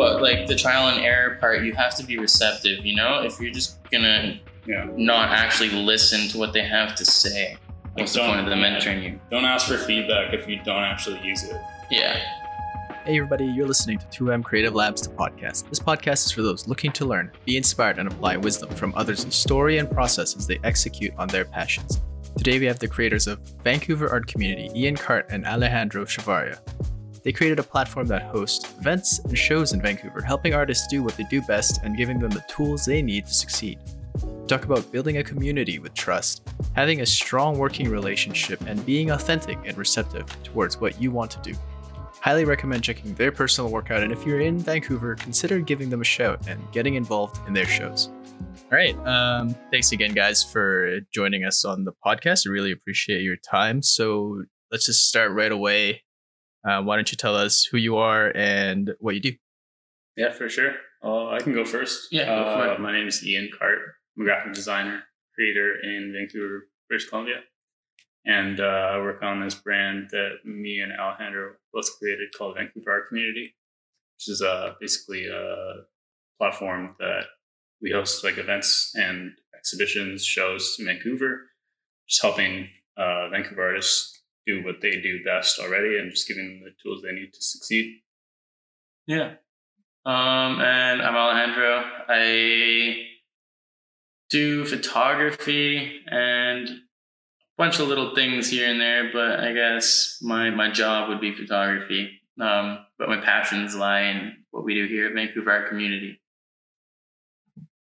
but like the trial and error part, you have to be receptive. You know, if you're just gonna Yeah. not actually listen to what they have to say, what's the Don't- point of them mentoring you? Don't ask for feedback if you don't actually use it. Yeah. Hey, everybody, you're listening to 2M Creative Labs, the podcast. This podcast is for those looking to learn, be inspired, and apply wisdom from others' story and process as they execute on their passions. Today, we have the creators of Vancouver Art Community, Ian Cart and Alejandro Chavaria. They created a platform that hosts events and shows in Vancouver, helping artists do what they do best and giving them the tools they need to succeed. Talk about building a community with trust, having a strong working relationship, and being authentic and receptive towards what you want to do. Highly recommend checking their personal workout, and if you're in Vancouver, consider giving them a shout and getting involved in their shows. All right. Um, thanks again, guys, for joining us on the podcast. I really appreciate your time. So let's just start right away. Uh, why don't you tell us who you are and what you do? Yeah, for sure. Uh, I can go first. Yeah, go for uh, it. My name is Ian Cart. I'm a graphic designer, creator in Vancouver, British Columbia. And uh, I work on this brand that me and Alejandro both created called Vancouver Art Community, which is uh, basically a platform that we host like events and exhibitions, shows in Vancouver, just helping uh, Vancouver artists do what they do best already and just giving them the tools they need to succeed. Yeah. Um, and I'm Alejandro. I do photography and a bunch of little things here and there, but I guess my, my job would be photography. Um, but my passions lie in what we do here at Vancouver Art Community.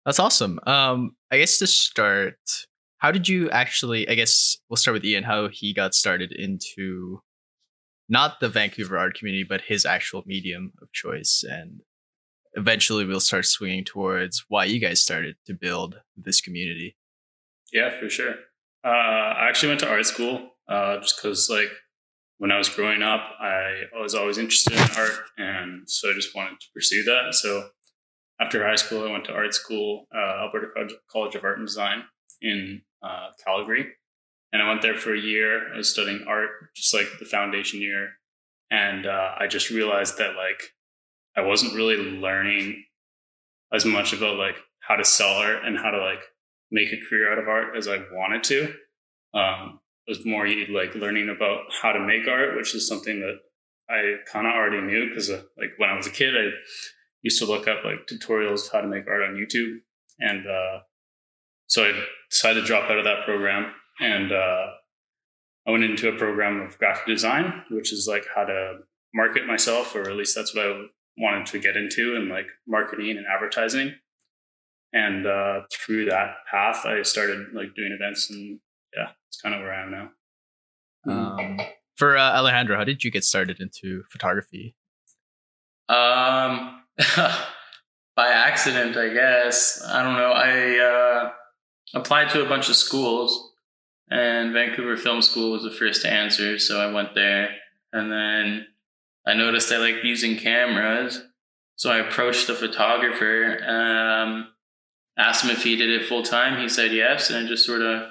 That's awesome. Um, I guess to start, how did you actually? I guess we'll start with Ian. How he got started into not the Vancouver art community, but his actual medium of choice, and eventually we'll start swinging towards why you guys started to build this community. Yeah, for sure. Uh, I actually went to art school uh, just because, like, when I was growing up, I was always interested in art, and so I just wanted to pursue that. So after high school, I went to art school, uh, Alberta College- College of Art and Design in uh, Calgary, and I went there for a year. I was studying art, just like the foundation year, and uh, I just realized that like I wasn't really learning as much about like how to sell art and how to like make a career out of art as I wanted to. Um, it was more like learning about how to make art, which is something that I kind of already knew because uh, like when I was a kid, I used to look up like tutorials of how to make art on YouTube, and uh, so I decided to drop out of that program and uh, I went into a program of graphic design, which is like how to market myself, or at least that's what I wanted to get into, and like marketing and advertising and uh, through that path i started like doing events and yeah it's kind of where i am now Um, for uh, Alejandro, how did you get started into photography? Um, by accident, I guess. I don't know. I uh, applied to a bunch of schools, and Vancouver Film School was the first to answer, so I went there. And then I noticed I liked using cameras, so I approached the photographer, um, asked him if he did it full time. He said yes, and I just sort of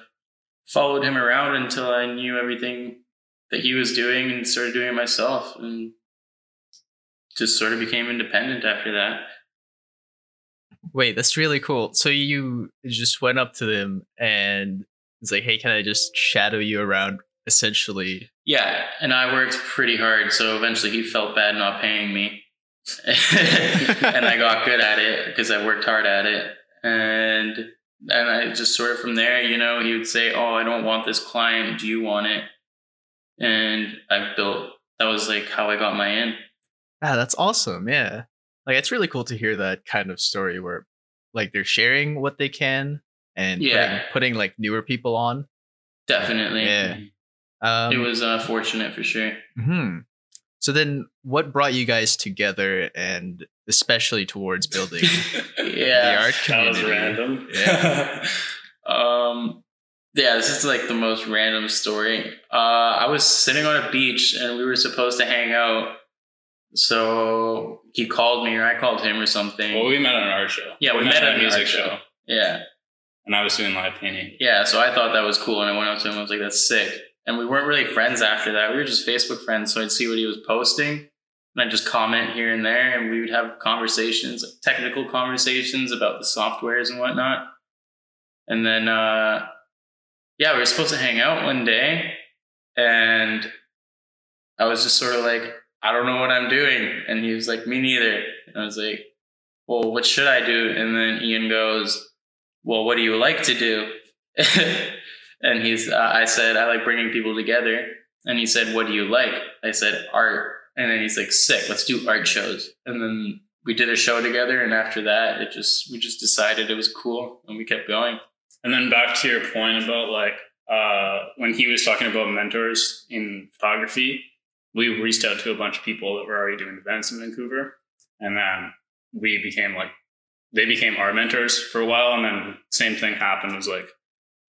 followed him around until I knew everything that he was doing and started doing it myself. And just sort of became independent after that. Wait, that's really cool. So you just went up to them and it's like, hey, can I just shadow you around? Essentially, Yeah, and I worked pretty hard, so eventually he felt bad not paying me. and I got good at it because I worked hard at it. And and I just sort of from there, you know, he would say, "Oh, I don't want this client. Do you want it?" And I built. That was like how I got my in. ah, that's awesome. Yeah, like it's really cool to hear that kind of story where, like, they're sharing what they can and Yeah. putting, putting like newer people on. Definitely, Yeah. Um, it was uh, fortunate for sure. hmm So then, what brought you guys together, and especially towards building Yeah, the art community? that was random Yeah. Um, yeah, this is like the most random story. Uh, I was sitting on a beach and we were supposed to hang out. So he called me, or I called him, or something. well we met on an art show Yeah, we met at a music show show. yeah, and i was doing live painting yeah. So I thought that was cool, and I went up to him. I was like, "That's sick." And we weren't really friends after that. We were just Facebook friends. So I'd see what he was posting, and I'd just comment here and there, and we would have conversations, like technical conversations about the softwares and whatnot. And then, uh, yeah, we were supposed to hang out one day, and I was just sort of like, I don't know what I'm doing, and he was like, me neither. And I was like, well, what should I do? And then Ian goes, well, what do you like to do? and he's, uh, I said, I like bringing people together. And he said, what do you like? I said, art. And then he's like, sick, let's do art shows. And then we did a show together. And after that, it just, we just decided it was cool and we kept going. And then back to your point about like, uh, when he was talking about mentors in photography, we reached out to a bunch of people that were already doing events in Vancouver. And then we became like, they became our mentors for a while. And then same thing happened. It was like,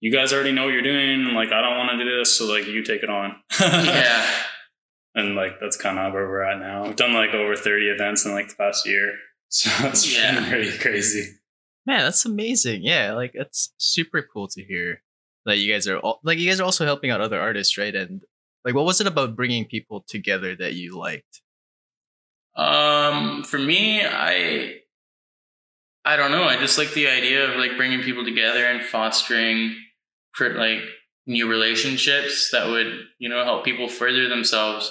you guys already know what you're doing. Like, I don't want to do this. So like, you take it on. yeah. And like, that's kind of where we're at now. We've done like over 30 events in like the past year. So it's Yeah. been pretty crazy. Man, that's amazing. Yeah, like it's super cool to hear that you guys are all, like you guys are also helping out other artists, right? And like, what was it about bringing people together that you liked? Um, for me, I I don't know. I just like the idea of like bringing people together and fostering for like new relationships that would you know help people further themselves.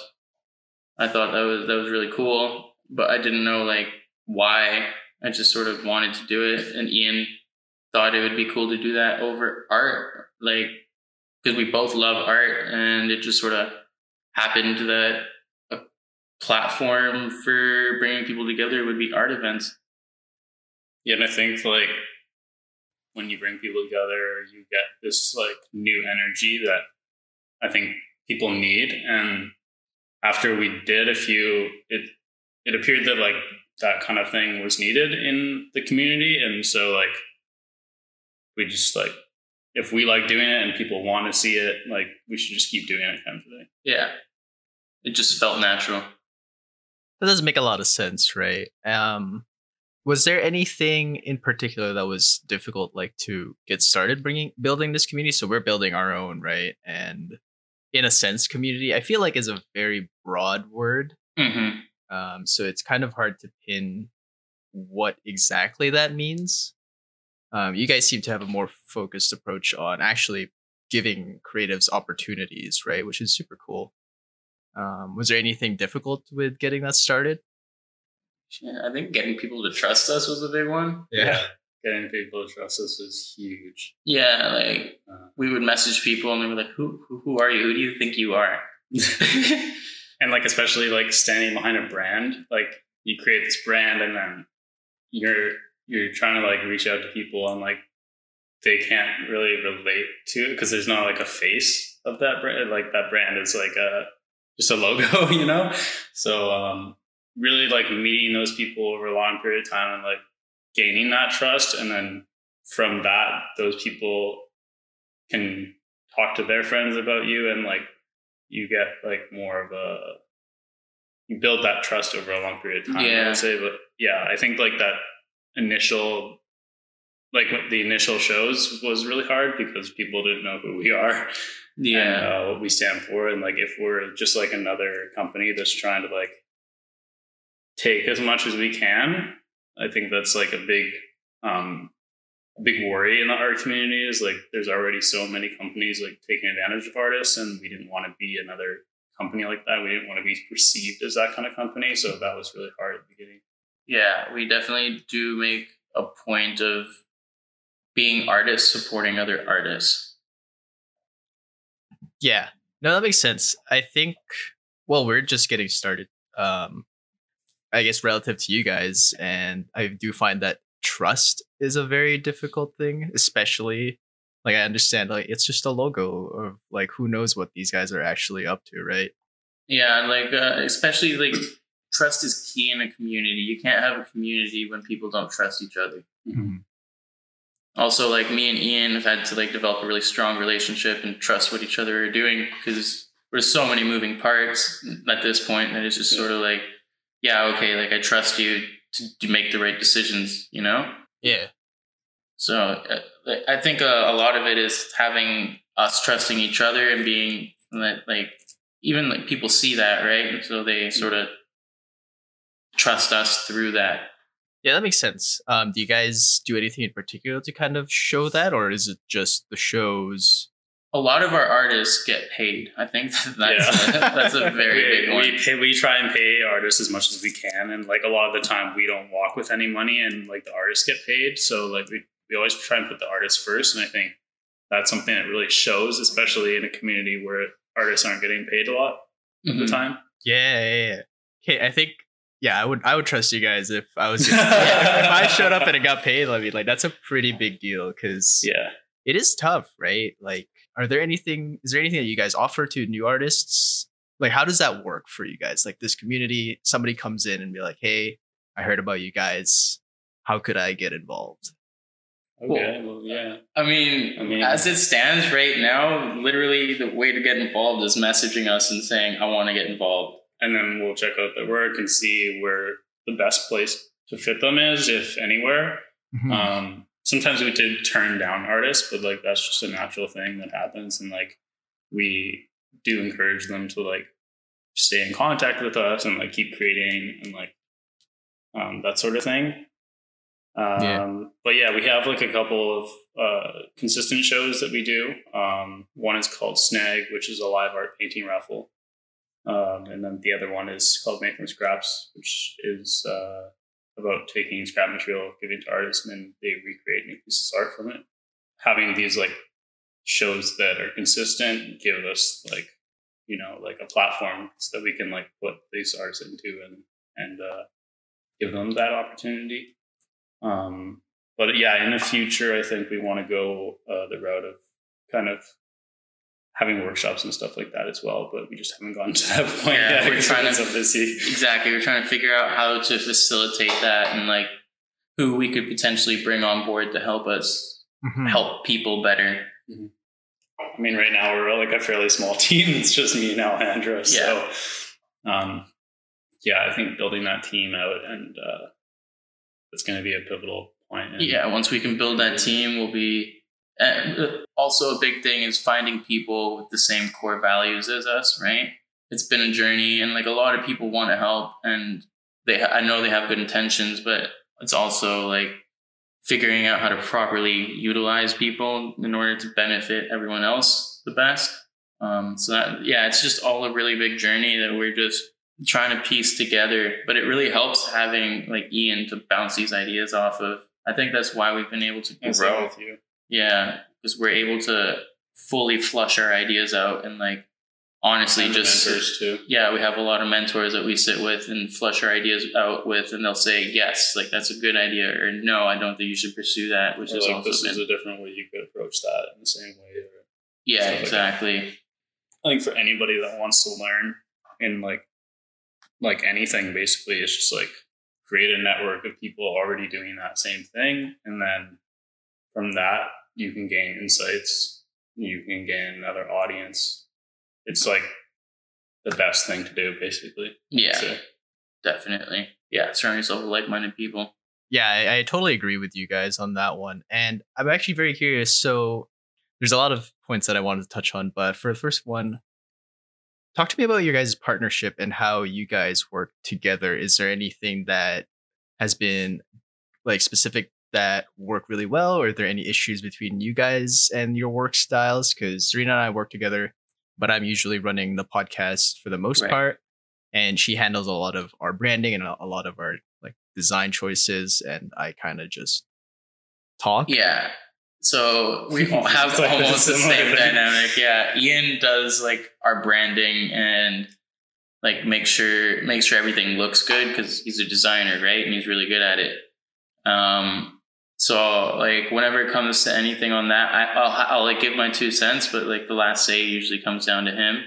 I thought that was that was really cool, but I didn't know like why. I just sort of wanted to do it, and Ian thought it would be cool to do that over art, like because we both love art, and it just sort of happened that a platform for bringing people together would be art events. Yeah, and I think like when you bring people together, you get this like new energy that I think people need. And after we did a few, it it appeared that like that kind of thing was needed in the community, and so like we just like if we like doing it and people want to see it, like we should just keep doing it kind of thing. Yeah, it just felt natural. That doesn't make a lot of sense, right? Um, was there anything in particular that was difficult, like to get started bringing building this community? So we're building our own, right? And in a sense, community I feel like is a very broad word. hmm Um, so it's kind of hard to pin what exactly that means. Um, you guys seem to have a more focused approach on actually giving creatives opportunities, right? Which is super cool. Um, was there anything difficult with getting that started? Yeah, I think getting people to trust us was a big one. Yeah. Getting people to trust us was huge. Yeah, like Uh. we would message people and they were like, "Who, who, who are you? Who do you think you are?" and like especially like standing behind a brand like you create this brand and then you're you're trying to like reach out to people and like they can't really relate to it because there's not like a face of that brand like that brand is like a just a logo you know so um really like meeting those people over a long period of time and like gaining that trust and then from that those people can talk to their friends about you and like you get like more of a you build that trust over a long period of time. I would say, but yeah, I think like that initial, like the initial shows was really hard because people didn't know who we are and yeah, uh, what we stand for, and like if we're just like another company that's trying to like take as much as we can, I think that's like a big, um, a big worry in the art community is like there's already so many companies like taking advantage of artists, and we didn't want to be another company like that. We didn't want to be perceived as that kind of company, so that was really hard at the beginning. Yeah. We definitely do make a point of being artists supporting other artists. Yeah. No, that makes sense. I think well, we're just getting started. Um I guess relative to you guys and I do find that trust is a very difficult thing, especially like I understand like it's just a logo of like who knows what these guys are actually up to, right? Yeah, like uh, especially like trust is key in a community. You can't have a community when people don't trust each other. also like me and Ian have had to like develop a really strong relationship and trust what each other are doing because there's so many moving parts at this point that it's just sort of like, yeah, okay, like I trust you to, to make the right decisions, you know. Yeah. So uh, I think a, a lot of it is having us trusting each other and being like, like even like people see that right, so they sort of trust us through that. Yeah, that makes sense. Um, do you guys do anything in particular to kind of show that, or is it just the shows? A lot of our artists get paid. I think that's Yeah. a, that's a very we, big one. We, pay, we try and pay artists as much as we can, and like a lot of the time, we don't walk with any money, and like the artists get paid. So like we we always try and put the artists first, and I think that's something that really shows, especially in a community where artists aren't getting paid a lot of Mhm. the time. Yeah, yeah, yeah. Okay, I think yeah, I would I would trust you guys if I was if I showed up and it got paid. I mean, like that's a pretty big deal because Yeah. it is tough, right? Like, are there anything? Is there anything that you guys offer to new artists? Like, how does that work for you guys? Like, this community, somebody comes in and be like, "Hey, I heard about you guys. How could I get involved?" Okay. Well, yeah. I mean, I mean- as it stands right now, literally the way to get involved is messaging us and saying, "I want to get involved." And then we'll check out their work and see where the best place to fit them is, if anywhere. Hmm. Um, sometimes we did turn down artists, but like that's just a natural thing that happens, and like we do encourage them to like stay in contact with us and like keep creating and like um, that sort of thing. Um, Yeah. But yeah, we have like a couple of uh, consistent shows that we do. Um, one is called Snag, which is a live art painting raffle. Um, and then the other one is called Make from Scraps, which is uh, about taking scrap material, giving it to artists, and then they recreate new pieces of art from it. Having these like shows that are consistent give us like you know like a platform so that we can like put these artists into and and uh, give them that opportunity. Um, but yeah, in the future, I think we want to go uh, the route of kind of having workshops and stuff like that as well. But we just haven't gotten to that point Yeah, yet. we're trying to- so busy. Exactly. We're trying to figure out how to facilitate that and like who we could potentially bring on board to help us Mhm. help people better. I mean, right now we're like a fairly small team. It's just me and Alejandro. So, um, yeah, I think building that team out and uh, it's going to be a pivotal point. And Yeah, once we can build that team, we'll be. And also, a big thing is finding people with the same core values as us. Right? It's been a journey, and like a lot of people want to help, and they. I know they have good intentions, but it's also like figuring out how to properly utilize people in order to benefit everyone else the best. Um, so that yeah, it's just all a really big journey that we're just trying to piece together. But it really helps having like Ian to bounce these ideas off of. I think that's why we've been able to grow. with you. Yeah, because we're able to fully flush our ideas out and like honestly just mentors too. yeah, we have a lot of mentors that we sit with and flush our ideas out with, and they'll say yes, like that's a good idea, or no, I don't think you should pursue that, which Or is like also this been is a different way you could approach that in the same way. Or, yeah, stuff like exactly. I think for anybody that wants to learn in like like anything, basically, it's just like create a network of people already doing that same thing, and then from that you can gain insights. You can gain another audience. It's like the best thing to do, basically. Yeah, So, definitely. Yeah, surround yourself with like-minded people. Yeah, I, I totally agree with you guys on that one. And I'm actually very curious. So there's a lot of points that I wanted to touch on, but for the first one, talk to me about your guys' partnership and how you guys work together. Is there anything that has been like specific that work really well, or are there any issues between you guys and your work styles? Because Serena and I work together, but I'm usually running the podcast for the most Right. part, and she handles a lot of our branding and a, lot of our like design choices, and I kind of just talk. Yeah. So we have like almost the same thing. dynamic. Yeah. Ian does like our branding and like make sure makes sure everything looks good because he's a designer, right? And he's really good at it. Um so like whenever it comes to anything on that, I, I'll, I'll like give my two cents, but like the last say usually comes down to him.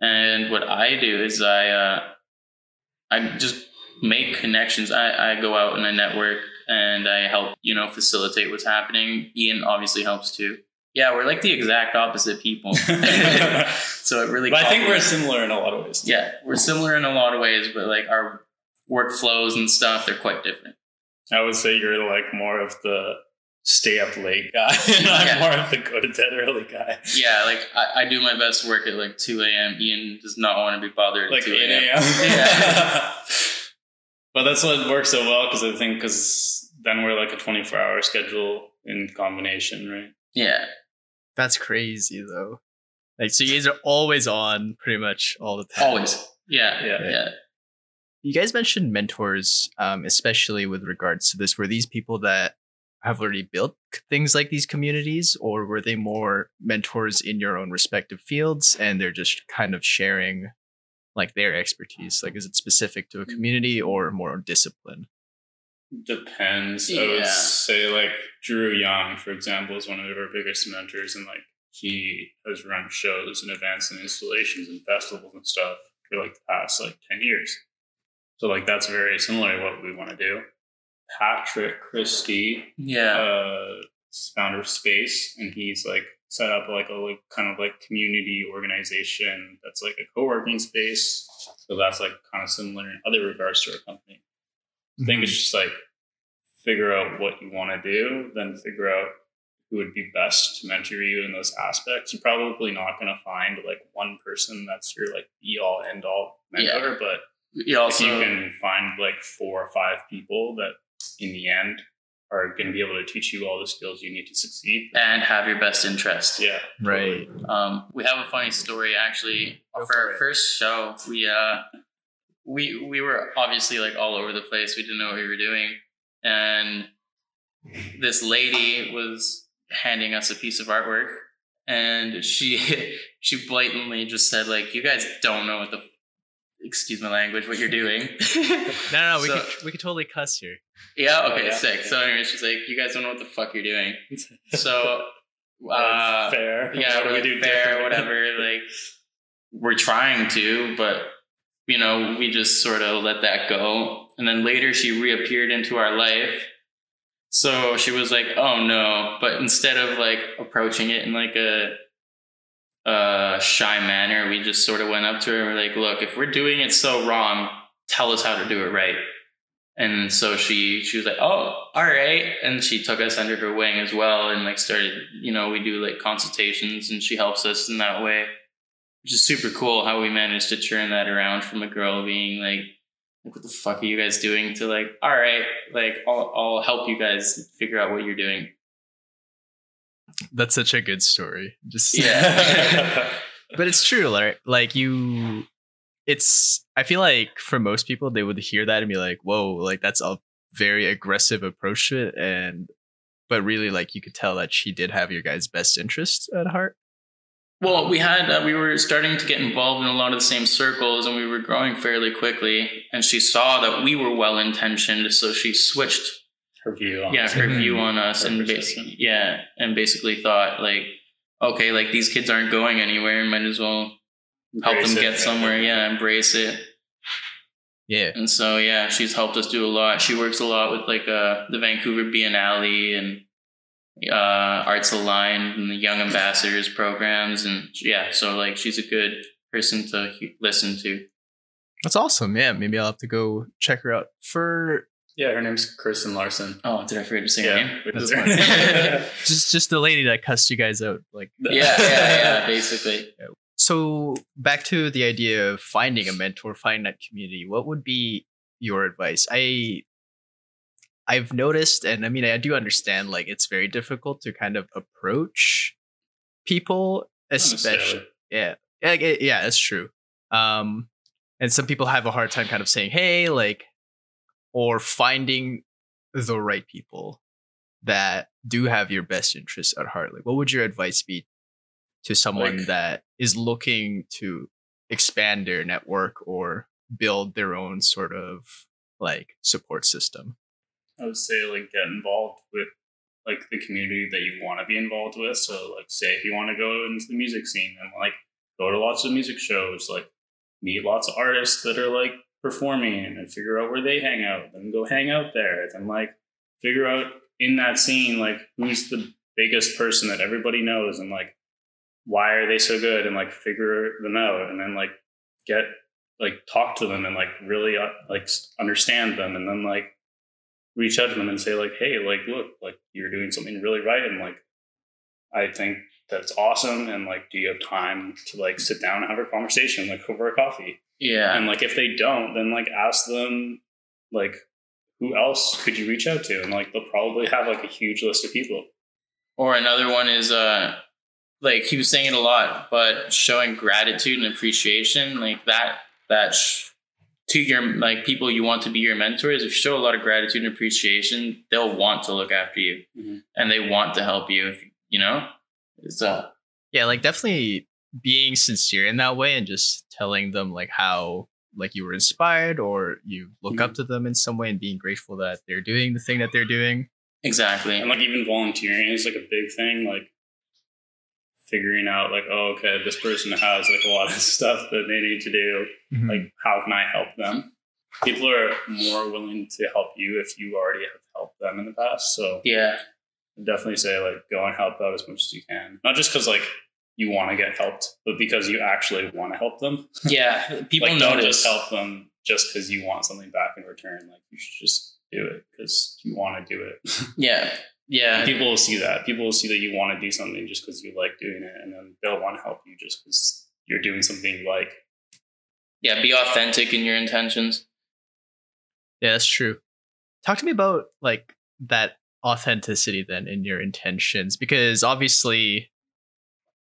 And what I do is I uh I just make connections. I, I go out and I network and I help, you know, facilitate what's happening. Ian obviously helps too. Yeah, we're like the exact opposite people. so it really but I think we're similar in a lot of ways. yeah, we're similar in a lot of ways, but like our workflows and stuff, they're quite different. I would say you're like more of the stay up late guy, and I'm Yeah. more of the go to bed early guy. Yeah, like I, I do my best work at like 2 a.m. Ian does not want to be bothered Like at 2 a.m. a.m. Yeah. but that's what works so well because I think because then we're like a 24 hour schedule in combination, right? Yeah. That's crazy though. Like, so you guys are always on pretty much all the time. Always. Yeah. Yeah. Yeah. You guys mentioned mentors, um, especially with regards to this. Were these people that have already built things like these communities, or were they more mentors in your own respective fields and they're just kind of sharing like their expertise? Like, is it specific to a community or more discipline? Depends. I would say like Drew Young, for example, is one of our biggest mentors, and like he has run shows and events and installations and festivals and stuff for like the past like ten years. So like that's very similar to what we want to do. Patrick Christie, Yeah. uh, founder of Space, and he's like set up like a like, kind of like community organization that's like a co-working space. So that's like kind of similar in other regards to our company. I think it's just like figure out what you want to do, then figure out who would be best to mentor you in those aspects. You're probably not going to find like one person that's your like be all end all mentor, but you also if you can find like four or five people that in the end are going to be able to teach you all the skills you need to succeed. and have your best interest. Yeah, Right. Um, we have a funny story actually. Go for for our it. first show, we uh, we we were obviously like all over the place. We didn't know what we were doing, and this lady was handing us a piece of artwork, and she she blatantly just said like, "You guys don't know what the." Excuse my language. What you're doing? No, no, no we So- could we could totally cuss here. Yeah. Oh, Okay. yeah. Sick. So anyway, she's like, "You guys don't know what the fuck you're doing." So, uh, fair. yeah, What do we're we do fair, whatever. Like, we're trying to, but you know, we just sort of let that go. And then later, she reappeared into our life. So she was like, "Oh no!" But instead of like approaching it in like a a shy manner, we just sort of went up to her and we're like, "Look, if we're doing it so wrong, tell us how to do it right." And so she she was like, "Oh, all right," and she took us under her wing as well, and like started, you know, we do like consultations, and she helps us in that way, which is super cool. How we managed to turn that around from a girl being like, like, "What the fuck are you guys doing?" to like, "All right, like I'll I'll help you guys figure out what you're doing." That's such a good story. Just Yeah. but it's true like like you it's i feel like for most people they would hear that and be like whoa like that's a very aggressive approach to it and but really like you could tell that she did have your guys best interest at heart Well, we had uh, we were starting to get involved in a lot of the same circles, and we were growing fairly quickly. And she saw that we were well intentioned, so she switched her view on yeah it. her view on us Her and perception. basically yeah and basically thought like okay like these kids aren't going anywhere might as well help Embrace them it, get somewhere. Yeah embrace it. Yeah. And so yeah she's helped us do a lot. She works a lot with like uh the vancouver biennale and uh arts aligned and the young ambassadors programs and yeah so like she's a good person to he- listen to. That's awesome. Yeah maybe i'll have to go check her out for Yeah, her name's Kirsten Larson. oh did i forget to say her name? That's is fine. her just just the lady that cussed you guys out like. Yeah yeah yeah basically. So back to the idea of finding a mentor finding that community what would be your advice? I i've noticed and i mean i do understand like it's very difficult to kind of approach people especially yeah yeah yeah, yeah that's true. Um and some people have a hard time kind of saying hey like or finding the right people that do have your best interests at heart like what would your advice be to someone Like- that is looking to expand their network or build their own sort of like support system I would say like get involved with like the community that you want to be involved with. So like say if you want to go into the music scene and like go to lots of music shows, like meet lots of artists that are like performing and figure out where they hang out, and go hang out there. and like figure out in that scene like who's the biggest person that everybody knows and like why are they so good and like figure them out and then like get like talk to them and like really uh, like understand them and then like reach out to them and say like hey like look like you're doing something really right and like i think that's awesome and like do you have time to like sit down and have a conversation like over a coffee yeah and like if they don't then like ask them like who else could you reach out to? And like they'll probably have like a huge list of people. Or another one is uh like he was saying it a lot, but showing gratitude and appreciation, like that that sh- to your like people you want to be your mentors. If you show a lot of gratitude and appreciation, they'll want to look after you, Mhm. and they want to help you. If you know, it's uh Yeah, like definitely being sincere in that way and just telling them like how like you were inspired or you look up to them in some way and being grateful that they're doing the thing that they're doing. exactly. And like even volunteering is like a big thing. Like figuring out like, oh, okay, this person has like a lot of stuff that they need to do. Mm-hmm. Like, how can I help them? People are more willing to help you if you already have helped them in the past. So yeah, I'd definitely say like go and help out as much as you can. Not just because like you want to get helped, but because you actually want to help them. yeah. People like, don't just help them just because you want something back in return. Like you should just do it because you want to do it. Yeah, yeah, People will see that. People will see that you want to do something just because you like doing it, and then they'll want to help you just because you're doing something you like. yeah. Be authentic in your intentions. Yeah, that's true. Talk to me about like that authenticity then in your intentions because obviously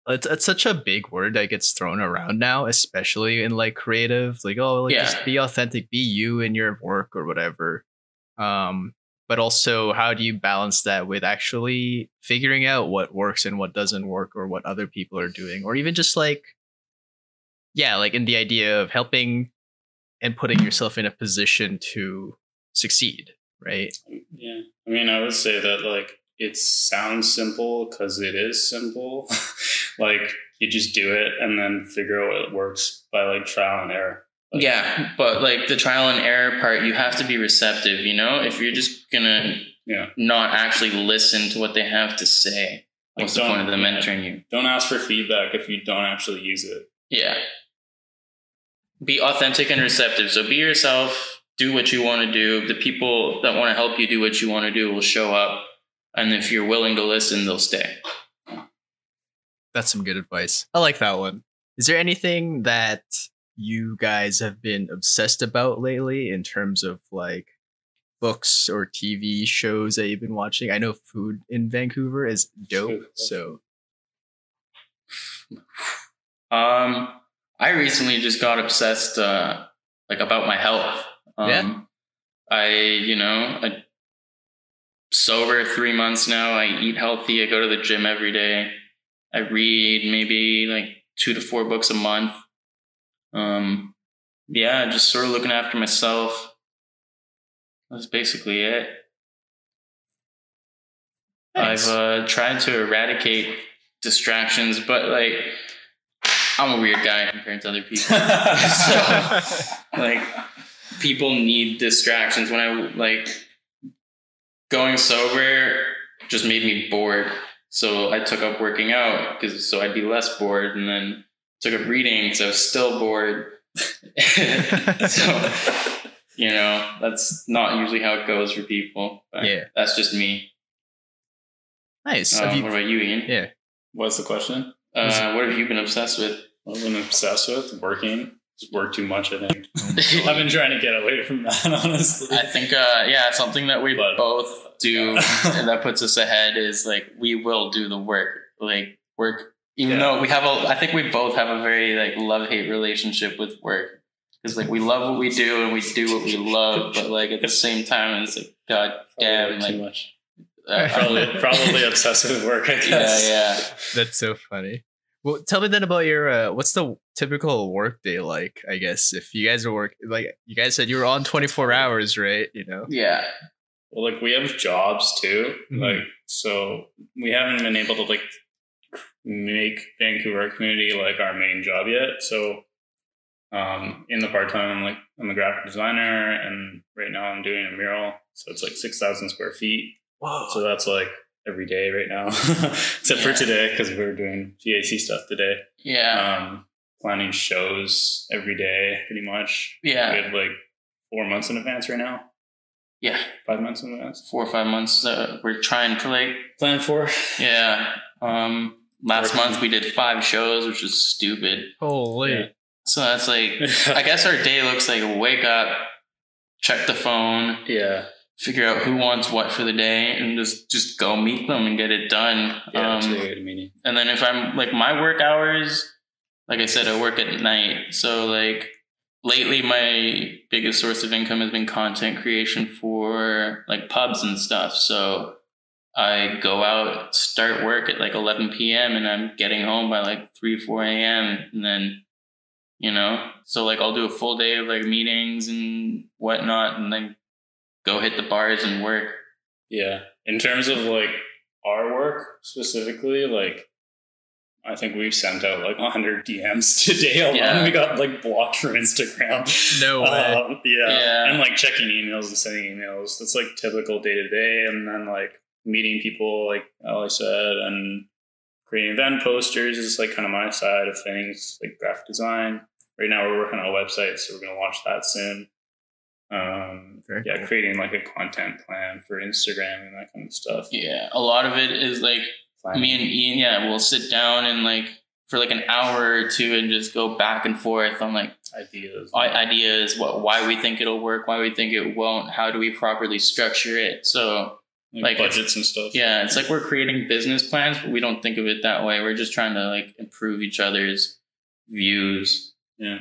it's, it's such a big word that gets thrown around now, especially in like creative, like oh, like Yeah. just be authentic, be you in your work or whatever. Um, but also how do you balance that with actually figuring out what works and what doesn't work or what other people are doing or even just like yeah, like in the idea of helping and putting yourself in a position to succeed, right? Yeah, I mean, I would say that like it sounds simple because it is simple. like you just do it and then figure out what works by like trial and error. Like, Yeah, but like the trial and error part, you have to be receptive. You know, if you're just gonna Yeah. not actually listen to what they have to say, Like, what's the point of them mentoring you? Don't ask for feedback if you don't actually use it. Yeah. Be authentic and receptive. So be yourself. Do what you want to do. The people that want to help you do what you want to do will show up, and if you're willing to listen, they'll stay. That's some good advice. I like that one. Is there anything that you guys have been obsessed about lately in terms of like books or TV shows that you've been watching? I know food in Vancouver is dope. So Um, I recently just got obsessed, uh, like about my health. Um, Yeah. I, you know, I sober three months now. I eat healthy. I go to the gym every day. I read maybe like two to four books a month. Um, yeah, just sort of looking after myself. That's basically it. Nice. I've uh, tried to eradicate distractions, but like I'm a weird guy compared to other people. so like people need distractions. When I like going sober just made me bored. So I took up working out because so I'd be less bored, and then took up reading because I was still bored. so you know that's not usually how it goes for people. but Yeah. that's just me. nice. Uh, you- what about you, Ian? yeah. What's the question? Uh, what have you been obsessed with? I've been obsessed with working. Just work too much, I think. I've been trying to get away from that, honestly. I think, uh, yeah, something that we But- both do and that puts us ahead is like we will do the work. Like work, even Yeah. though we have a, I think we both have a very like love hate relationship with work because like we love what we do and we do what we love, but like at the same time it's like god damn, Probably like too much. uh, Probably, probably obsessed with work, I yeah, yeah. That's so funny. Well, tell me then about your uh, what's the typical work day like? I guess if you guys are work like you guys said you were on twenty four hours, right? You know. Yeah, Well, like we have jobs too. Mhm. Like so we haven't been able to like make Vancouver community like our main job yet. So um in the part time I'm like I'm a graphic designer and right now I'm doing a mural. So it's like six thousand square feet. Whoa. So that's like every day right now. Except for today because we were doing VAC stuff today. yeah, Um planning shows every day pretty much. Yeah. We yeah, have like four months in advance right now. yeah. Five months in advance. Four or five months. Uh, we're trying to like Plan for. Yeah. Um last Working. month we did five shows, which is stupid. Holy. Yeah. So that's like I guess our day looks like wake up, check the phone, Yeah. Figure out who wants what for the day, and just just go meet them and get it done. Yeah. Um, really and then if I'm like my work hours, like I said, I work at night. So like lately my biggest source of income has been content creation for like pubs and stuff. So I go out, start work at like 11 p.m. and I'm getting home by like 3, 4 a.m. And then, you know, so like I'll do a full day of like meetings and whatnot and then go hit the bars and work. Yeah. In terms of like our work specifically, like I think we've sent out like 100 DMs today alone. Yeah. We got like blocked from Instagram. No way. Um, yeah. Yeah. And like checking emails and sending emails. That's like typical day to day. And then like meeting people, like Ali said, and creating event posters is like kind of my side of things, like graphic design. Right now we're working on a website, so we're going to launch that soon. Um, Very yeah, cool. creating like a content plan for Instagram and that kind of stuff. Yeah. A lot of it is like me and Ian, yeah, we'll sit down and like for like an hour or two and just go back and forth on like ideas. i- ideas, what why we think it'll work, why we think it won't, how do we properly structure it. So like, like, budgets and stuff. yeah, it's like we're creating business plans, but we don't think of it that way. We're just trying to like improve each other's views. Yeah,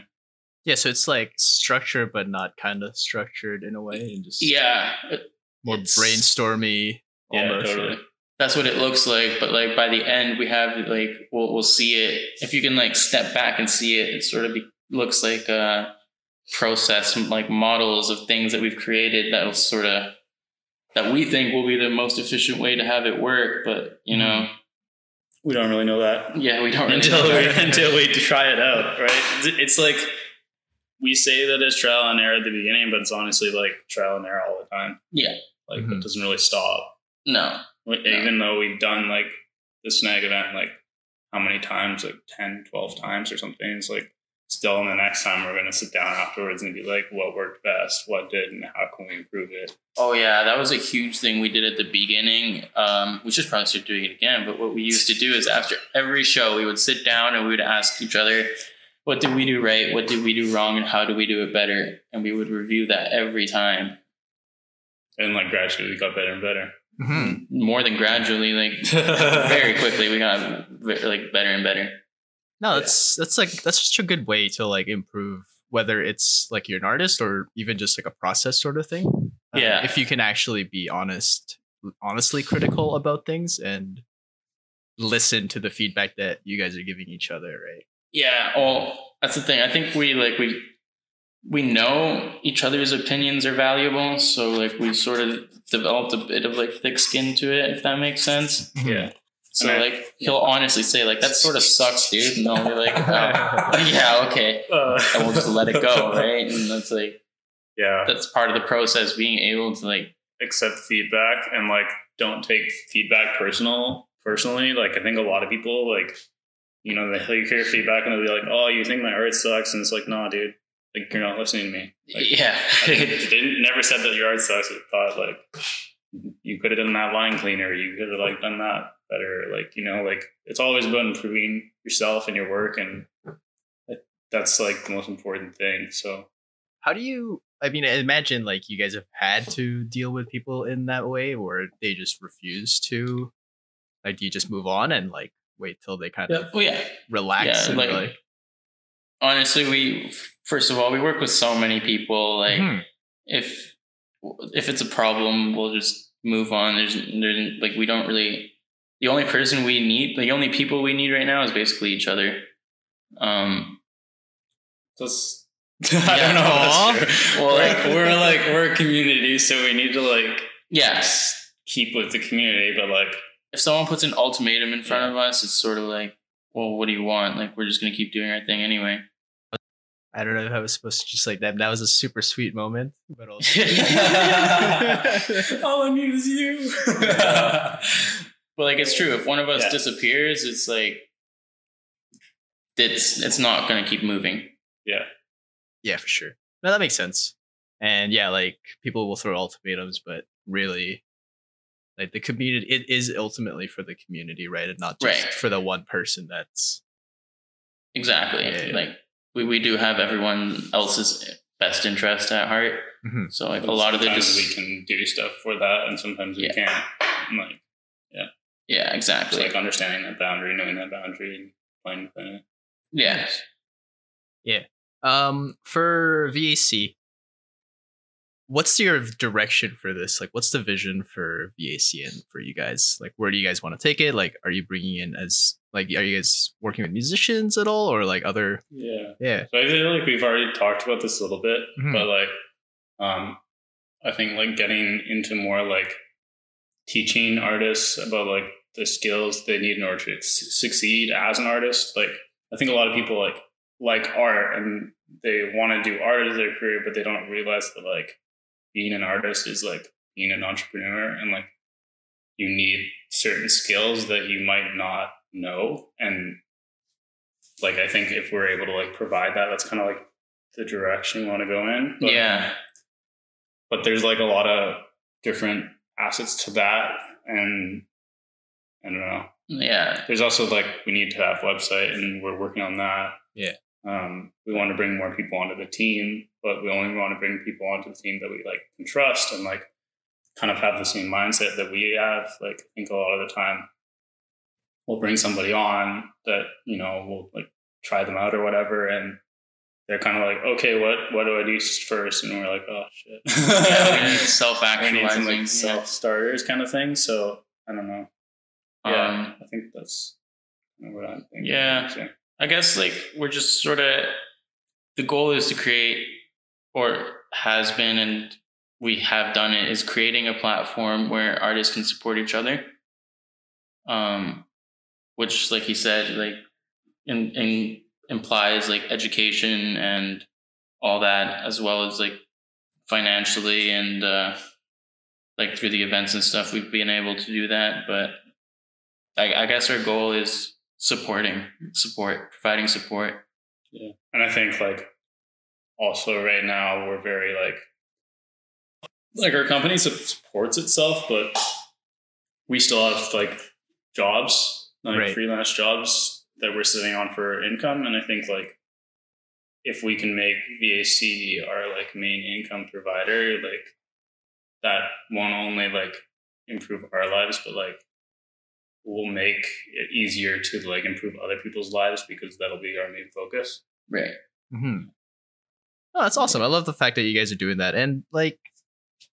so it's like structured but not kind of structured in a way, and just Yeah, uh, more it's- brainstormy. Yeah, almost. totally. that's what it looks like. But like by the end, we have like we'll we'll see it. If you can like step back and see it, it sort of be, looks like a process, like models of things that we've created that'll sort of that we think will be the most efficient way to have it work. But you know, mm-hmm. We don't really know that yeah, we don't really until know we until we try it out, right? It's like we say that it's trial and error at the beginning, but it's honestly like trial and error all the time. Yeah. like Mhm. it doesn't really stop. no. Like, Even though we've done like the snag event like how many times, like 10, 12 times or something, it's like still in the next time we're gonna sit down afterwards and be like, what worked best, what did, and how can we improve it? Oh yeah, that was a huge thing we did at the beginning. Um, we should probably start doing it again. But what we used to do is after every show, we would sit down and we would ask each other, "What did we do right? What did we do wrong? And how do we do it better?" And we would review that every time, And like gradually we got better and better. Mhm. more than gradually, like very quickly. We got like better and better. No, that's that's like that's just a good way to like improve whether it's like you're an artist or even just like a process sort of thing. Uh, Yeah. if you can actually be honest, honestly critical about things and listen to the feedback that you guys are giving each other, right? Yeah. Well, that's the thing. I think we like we we know each other's opinions are valuable, so like we sort of developed a bit of like thick skin to it, if that makes sense. Yeah. So I- like he'll honestly say like that sort of sucks, dude, and I'll be like, oh, yeah, okay, Uh, and we'll just let it go, right? And that's like yeah. that's part of the process, being able to like accept feedback and like don't take feedback personal personally. Like I think a lot of people like you know they like, hear feedback and they'll be like, "Oh, you think my art sucks?" And it's like, "Nah, dude, like you're not listening to me." Like, yeah, they never said that your art sucks. I thought like you could have done that line cleaner. You could have like done that better. Like you know, like it's always about improving yourself and your work, and that's like the most important thing. So How do you? I mean, I imagine like you guys have had to deal with people in that way, or they just refuse to. Like, do you just move on and like wait till they kind of well, yeah. relax Yeah, like- like, Honestly, we first of all we work with so many people. Like Mhm. if if it's a problem, we'll just move on. There's there's like we don't really. The only person we need, the only people we need right now, is basically each other. Um, That's I don't know. That's. Well, we're, like- we're like we're a community, so we need to like yes. keep with the community, but like If someone puts an ultimatum in front of us, it's sort of like, well, what do you want? Like we're just gonna keep doing our thing anyway. I don't know if I was supposed to just like that. That was a super sweet moment, but also all I need is you. But like it's true. If one of us Yeah. disappears, it's like it's it's not gonna keep moving. Yeah, yeah, for sure. No, that makes sense. And yeah, like people will throw ultimatums, but really, like the community, it is ultimately for the community, right? And not just Right. for the one person that's Exactly. Yeah, yeah. Like we, we do have everyone else's best interest at heart. Mhm. So like a lot of the sometimes dis- we can do stuff for that, and sometimes we Yeah. can't. And, like yeah, yeah exactly. like understanding that boundary, knowing that boundary, and playing within it. Yeah yeah. Um, for VAC, what's your direction for this? Like, what's the vision for VAC and for you guys? Like, where do you guys want to take it? Like, are you bringing in as like, are you guys working with musicians at all, or like other? Yeah. Yeah. So I feel like we've already talked about this a little bit, Mhm. but like, um, I think like getting into more like teaching artists about like the skills they need in order to succeed as an artist. Like, I think a lot of people like like art and they want to do art as their career, but they don't realize that like being an artist is like being an entrepreneur and like you need certain skills that you might not know and like I think if we're able to like provide that, that's kind of like the direction we want to go in. But, yeah. But there's like a lot of different assets to that, and I don't know. Yeah. There's also like we need to have website, and we're working on that. Yeah. Um, we want to bring more people onto the team, but we only want to bring people onto the team that we like can trust and like kind of have the same mindset that we have. Like I think a lot of the time we'll bring somebody on that, you know, we'll like try them out or whatever and they're kind of like, okay, what what do I do first? And we're like, oh shit. Yeah, we need self actualizing, like self starters kind of thing. So I don't know. Yeah, Um, I think that's what I'm thinking. Yeah. I guess like we're just sort of the goal is to create or has been and we have done it is creating a platform where artists can support each other. Um which like he said like in, in implies like education and all that as well as like financially and uh like through the events and stuff we've been able to do that but I, I guess our goal is supporting support providing support Yeah. And I think like also right now we're very like like our company supports itself, but we still have like jobs, like Right. freelance jobs that we're sitting on for income. And I think like if we can make VAC our like main income provider, like that won't only like improve our lives, but like will make it easier to like improve other people's lives because that'll be our main focus. right hmm Oh, that's awesome. I love the fact that you guys are doing that. And like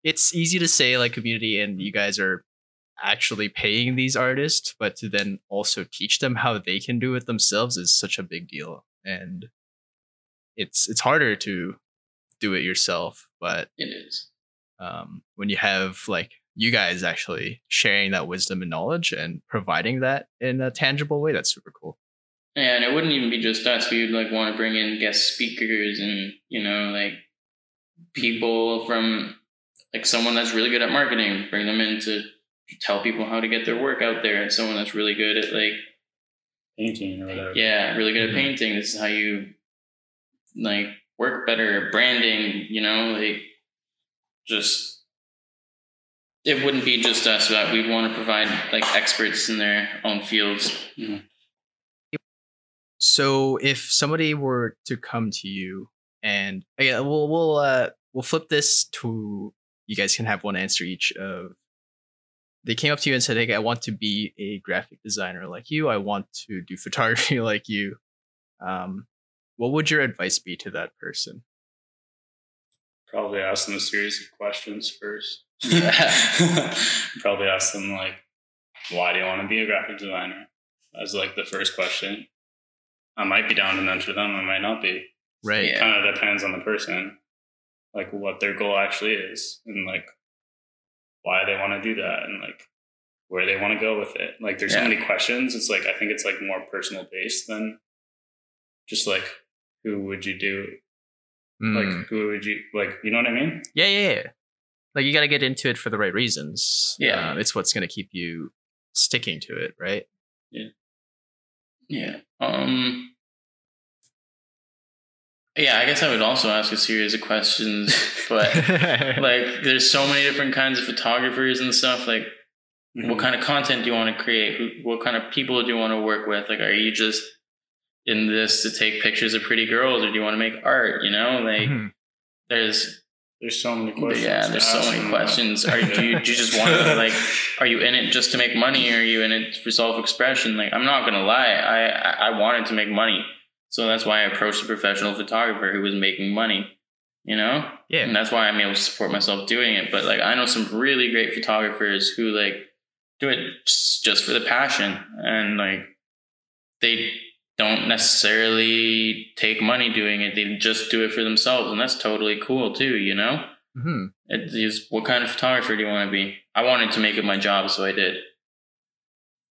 it's easy to say like community and you guys are actually paying these artists, but to then also teach them how they can do it themselves is such a big deal. And it's it's harder to do it yourself, but it is um, when you have like you guys actually sharing that wisdom and knowledge and providing that in a tangible way, that's super cool. And it wouldn't even be just us. We would like want to bring in guest speakers and you know like people from like someone that's really good at marketing. Bring them in to tell people how to get their work out there and someone that's really good at like Painting or whatever. yeah really good at mm-hmm. painting. This is how you like work better. Branding you know like just it wouldn't be just us but we'd want to provide like experts in their own fields mm-hmm. So if somebody were to come to you and yeah, we'll we'll uh we'll flip this to you guys can have one answer each of they came up to you and said, Hey, I want to be a graphic designer like you, I want to do photography like you. Um what would your advice be to that person? Probably ask them a series of questions first. Probably ask them like, why do you want to be a graphic designer? As like the first question. I might be down to mentor them, I might not be. Right. Yeah. Kind of depends on the person, like what their goal actually is, and like why they want to do that, and like where they want to go with it. Like there's Yeah. so many questions. It's like I think it's like more personal based than just like who would you do Mm. like who would you like you know what i mean yeah, yeah, yeah. Like you gotta get into it for the right reasons. Yeah. Uh, it's what's gonna keep you sticking to it, right? Yeah. Yeah. Um. Yeah, I guess I would also ask a series of questions, but like, there's so many different kinds of photographers and stuff. Like, Mm-hmm. what kind of content do you want to create? What kind of people do you want to work with? Like, are you just in this to take pictures of pretty girls, or do you want to make art? You know, like, Mhm. there's There's so many questions. yeah, there's so many questions. Are you, do you, do you just want to like? Are you in it just to make money? Or are you in it for self-expression? Like, I'm not gonna lie, I I I wanted to make money, so that's why I approached a professional photographer who was making money. You know, Yeah. and that's why I'm able to support myself doing it. But like, I know some really great photographers who like do it just, for the passion, and like they don't necessarily take money doing it. They just do it for themselves, and that's totally cool too. You know. hmm It is what kind of photographer do you want to be? I wanted to make it my job, so I did.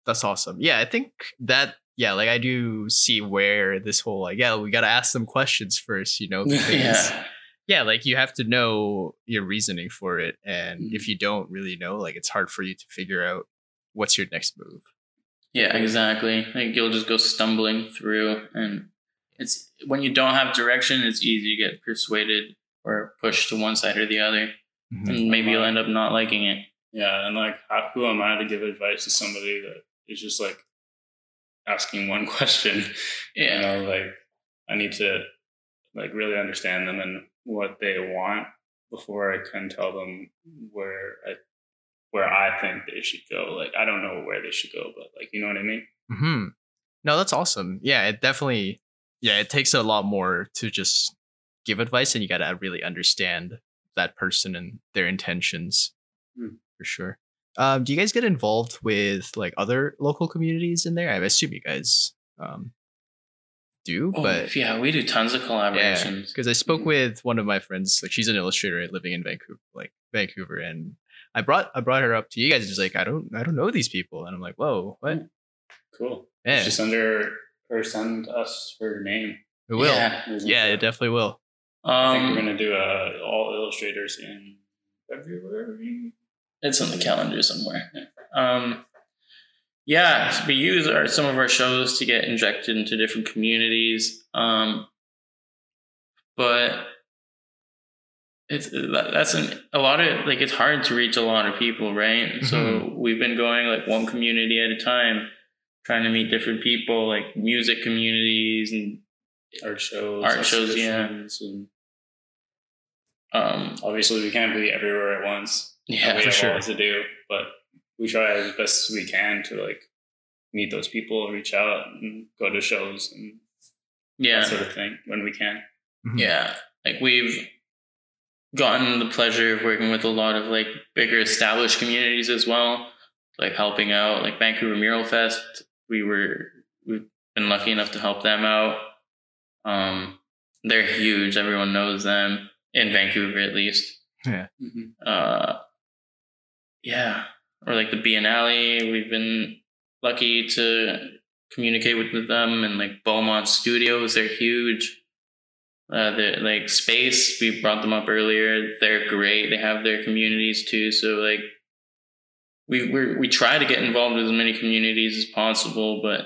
That's awesome. Yeah, I think that yeah, like I do see where this whole like yeah, we got to ask them questions first, you know. because- Yeah. yeah, like you have to know your reasoning for it, and Mhm. if you don't really know, like it's hard for you to figure out what's your next move. Yeah, exactly. Like you'll just go stumbling through and it's when you don't have direction, it's easy to get persuaded or pushed to one side or the other. And maybe you'll end up not liking it. Yeah, and like, how, who am I to give advice to somebody that is just like asking one question? Yeah. You know, like I need to like really understand them and what they want before I can tell them where I where I think they should go. Like I don't know where they should go, but like you know what I mean? Mm-hmm. No, that's awesome. Yeah, it definitely. Yeah, it takes a lot more to just give advice, and you got to really understand that person and their intentions Hmm. for sure. Um, do you guys get involved with like other local communities in there? I assume you guys um, do, Oh, but yeah, we do tons of collaborations. because I spoke Mhm. with one of my friends, like she's an illustrator living in Vancouver, like Vancouver, and I brought I brought her up to you guys. And she's like, I don't I don't know these people, and I'm like, whoa, what? Cool. Yeah, Just under her or send us her name. it will. Yeah. Yeah, it definitely will. I think Um, we're gonna do uh, all illustrators in February. It's on the calendar somewhere. Um, yeah, we use our some of our shows to get injected into different communities. Um, but it's that's an, a lot of like it's hard to reach a lot of people, right? So we've been going like one community at a time, trying to meet different people, like music communities and Art shows, Art shows, yeah. and um, obviously we can't be everywhere at once. Yeah, we for have sure. a lot to do, but we try as best as we can to like meet those people, reach out, and go to shows and yeah. that sort of thing when we can. Mhm. Yeah, like we've gotten the pleasure of working with a lot of like bigger established communities as well, like helping out like Vancouver Mural Fest. We were we've been lucky enough to help them out. Um, they're huge. Everyone knows them in Vancouver, at least. Mm-hmm. Uh, yeah, or like the Biennale. We've been lucky to communicate with, them and like Beaumont Studios. They're huge. Uh, the like space we brought them up earlier. They're great. They have their communities too. So like we we we try to get involved with as many communities as possible, but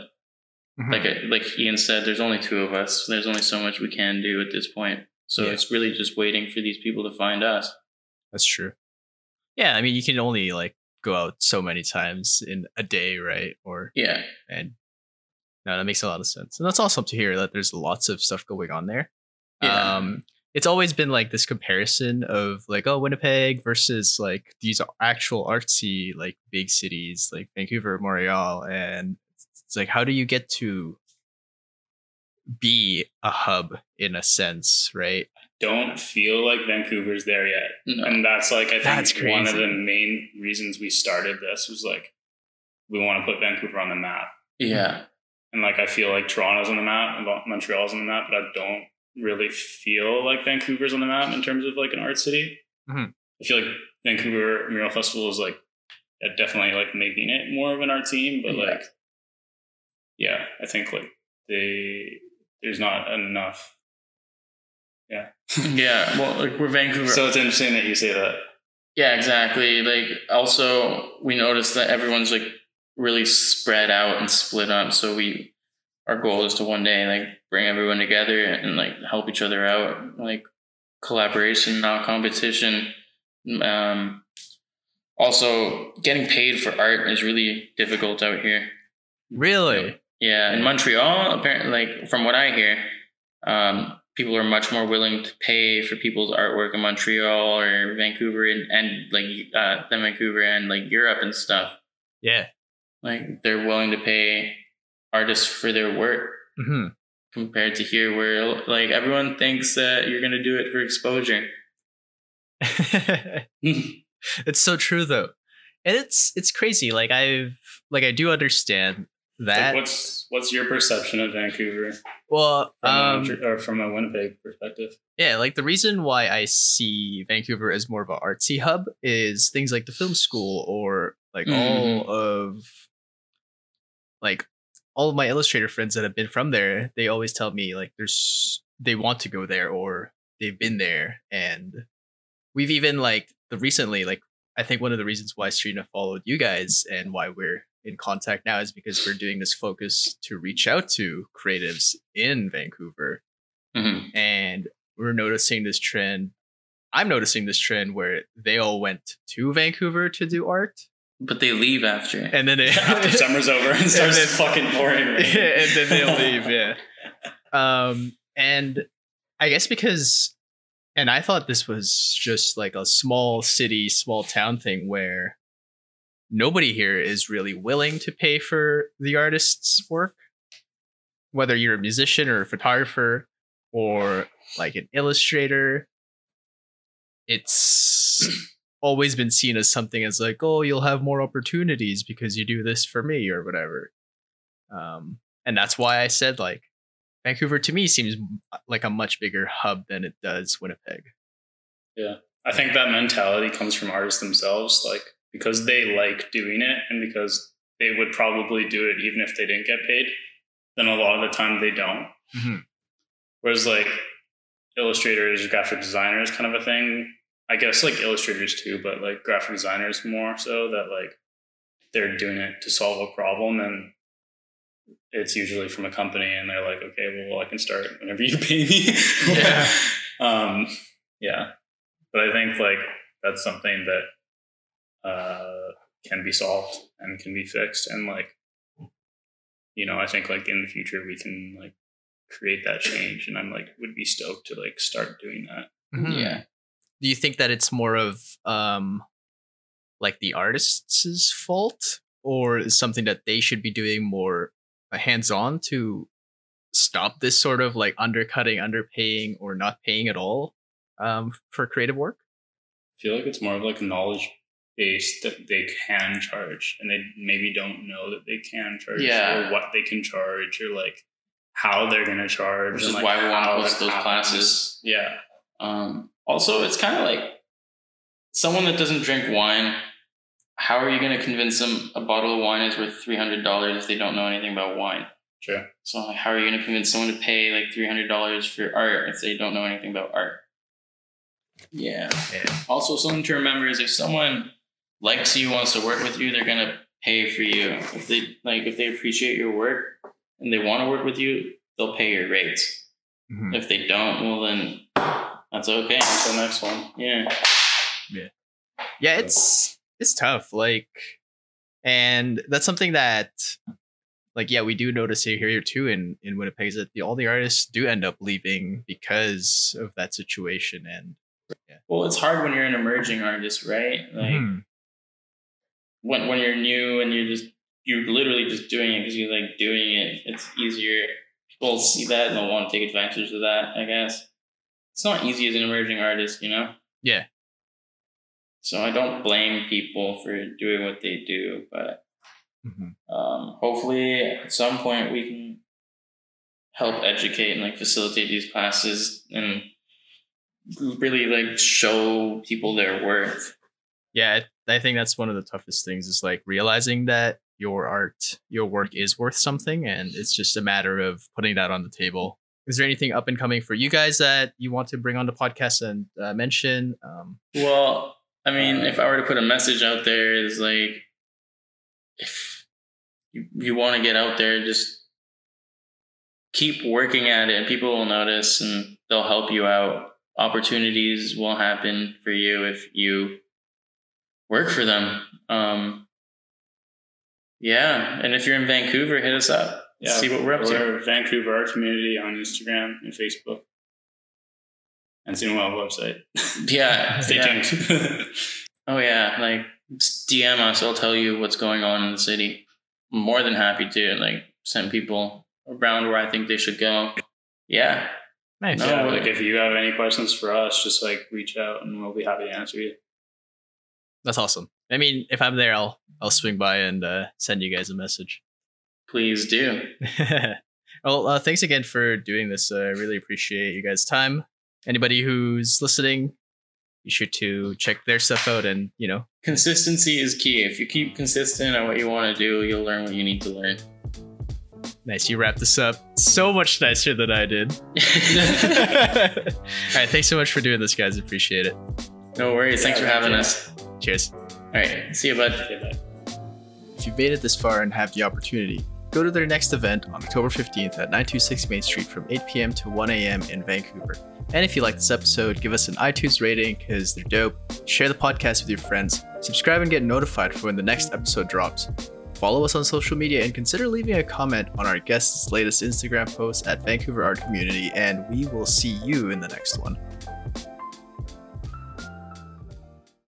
Mhm. like like Ian said, there's only two of us. There's only so much we can do at this point. So Yeah. it's really just waiting for these people to find us. That's true. Yeah, I mean, you can only like go out so many times in a day, right? Or Yeah. and no, that makes a lot of sense, and that's awesome to hear that there's lots of stuff going on there. Yeah. Um, it's always been like this comparison of like oh Winnipeg versus like these actual artsy like big cities like Vancouver, Montreal, and it's like how do you get to be a hub in a sense, right? Don't feel like Vancouver's there yet. No. And that's like I think That's one of the main reasons we started this was like we want to put Vancouver on the map. Yeah. And like I feel like Toronto's on the map Montreal's on the map, but I don't really feel like Vancouver's on the map in terms of like an art city. Mhm. I feel like Vancouver Mural Festival is like definitely like making it more of an art team, but Yeah. like yeah, I think like they there's not enough. Yeah. Yeah. Well, like we're Vancouver. So it's interesting that you say that. yeah, exactly. Like also we noticed that everyone's like really spread out and split up. So we our goal is to one day like bring everyone together and like help each other out. Like collaboration, not competition. Um also getting paid for art is really difficult out here. Really? Yeah, in Montreal, apparently, like from what I hear, um, people are much more willing to pay for people's artwork in Montreal or Vancouver and, and like uh, than Vancouver and like Europe and stuff. Yeah. Like they're willing to pay artists for their work hmm compared to here, where like everyone thinks that you're gonna do it for exposure. it's so true though. And it's it's crazy. Like I've like I do understand Like, what's what's your perception of Vancouver well, from, um, a, or from a Winnipeg perspective? Yeah, like the reason why I see Vancouver as more of an artsy hub is things like the film school or like all of like all of my illustrator friends that have been from there, they always tell me like there's they want to go there or they've been there and we've even like the recently like I think one of the reasons why Serena followed you guys and why we're in contact now is because we're doing this focus to reach out to creatives in Vancouver Mhm. and we're noticing this trend. I'm noticing this trend where they all went to Vancouver to do art, But they leave after. and then they, After summer's over and starts then- fucking pouring rain. and then they'll leave. Yeah. Um, and I guess because, and I thought this was just like a small city, small town thing where nobody here is really willing to pay for the artist's work, whether you're a musician or a photographer or like an illustrator. It's always been seen as something as like, oh, you'll have more opportunities because you do this for me or whatever. Um, and that's why I said like Vancouver to me seems like a much bigger hub than it does Winnipeg. Yeah. I think that mentality comes from artists themselves, like because they like doing it and because they would probably do it even if they didn't get paid. Then a lot of the time they don't. Mhm. Whereas like illustrators, graphic designers, kind of a thing. I guess like illustrators too, but like graphic designers more so that like they're doing it to solve a problem and it's usually from a company and they're like, okay, well I can start whenever you pay me. Yeah. um, yeah. But I think like that's something that uh, can be solved and can be fixed, and like you know, I think like in the future we can like create that change, and I'm like would be stoked to like start doing that. Yeah. Do you think that it's more of um like the artist's fault or is something that they should be doing more hands-on to stop this sort of like undercutting, underpaying or not paying at all um for creative work? I feel like it's more of like a knowledge that they can charge, and they maybe don't know that they can charge, Yeah. or what they can charge, or like how they're gonna charge, Which is like, why we wanna host those happens. classes. Yeah, Um, also, it's kind of like someone that doesn't drink wine. How are you going to convince them a bottle of wine is worth three hundred dollars if they don't know anything about wine? sure. So, like, how are you going to convince someone to pay like three hundred dollars for art if they don't know anything about art? Yeah. Yeah. Also, something to remember is if someone likes you, wants to work with you, they're gonna pay for you. If they like, if they appreciate your work and they want to work with you, they'll pay your rates. Mhm. If they don't, well then that's okay. To the next one. Yeah. yeah Yeah, it's it's tough like and that's something that like yeah we do notice here here too in in winnipeg is that the, all the artists do end up leaving because of that situation and yeah. Well, it's hard when you're an emerging artist, right? Like Mhm. When when you're new and you're just you're literally just doing it because you like doing it. It's easier. People see that and they'll want to take advantage of that. I guess it's not easy as an emerging artist, you know. Yeah. So I don't blame people for doing what they do, but Mhm. um, hopefully at some point we can help educate and like facilitate these classes and really like show people their worth. yeah I, think that's one of the toughest things is like realizing that your art your work is worth something and it's just a matter of putting that on the table is there anything up and coming for you guys that you want to bring on the podcast and uh, mention um, Well, I mean, if I were to put a message out there, is like if you, you want to get out there, just keep working at it, and people will notice and they'll help you out. Opportunities will happen for you if you work for them. Um, yeah, and if you're in Vancouver, hit us up. Yeah, See what we're up to. Vancouver Art Community on Instagram and Facebook. and soon we'll have a website. Yeah, Stay yeah. tuned. Oh yeah, like DM us. I'll tell you what's going on in the city. I'm more than happy to like send people around where I think they should go. Yeah, Nice. No. yeah, like if you have any questions for us, just like reach out and we'll be happy to answer you. That's awesome. I mean, if I'm there, I'll I'll swing by and uh, send you guys a message. please do. well, uh, thanks again for doing this. Uh, I really appreciate you guys' time. Anybody who's listening, be sure to check their stuff out and you know Consistency is key. If you keep consistent on what you want to do, you'll learn what you need to learn. Nice. You wrapped this up so much nicer than I did. All right. Thanks so much for doing this, guys. Appreciate it. no worries. Thanks for having yeah. us. Cheers. All right. See you, bud. Okay, bye. If you've made it this far and have the opportunity, go to their next event on October 15th at 926 Main Street from 8 p.m. to 1 a.m. in Vancouver. And if you like this episode, give us an iTunes rating because they're dope. Share the podcast with your friends. Subscribe and get notified for when the next episode drops. Follow us on social media and consider leaving a comment on our guest's latest Instagram post at Vancouver Art Community, and we will see you in the next one.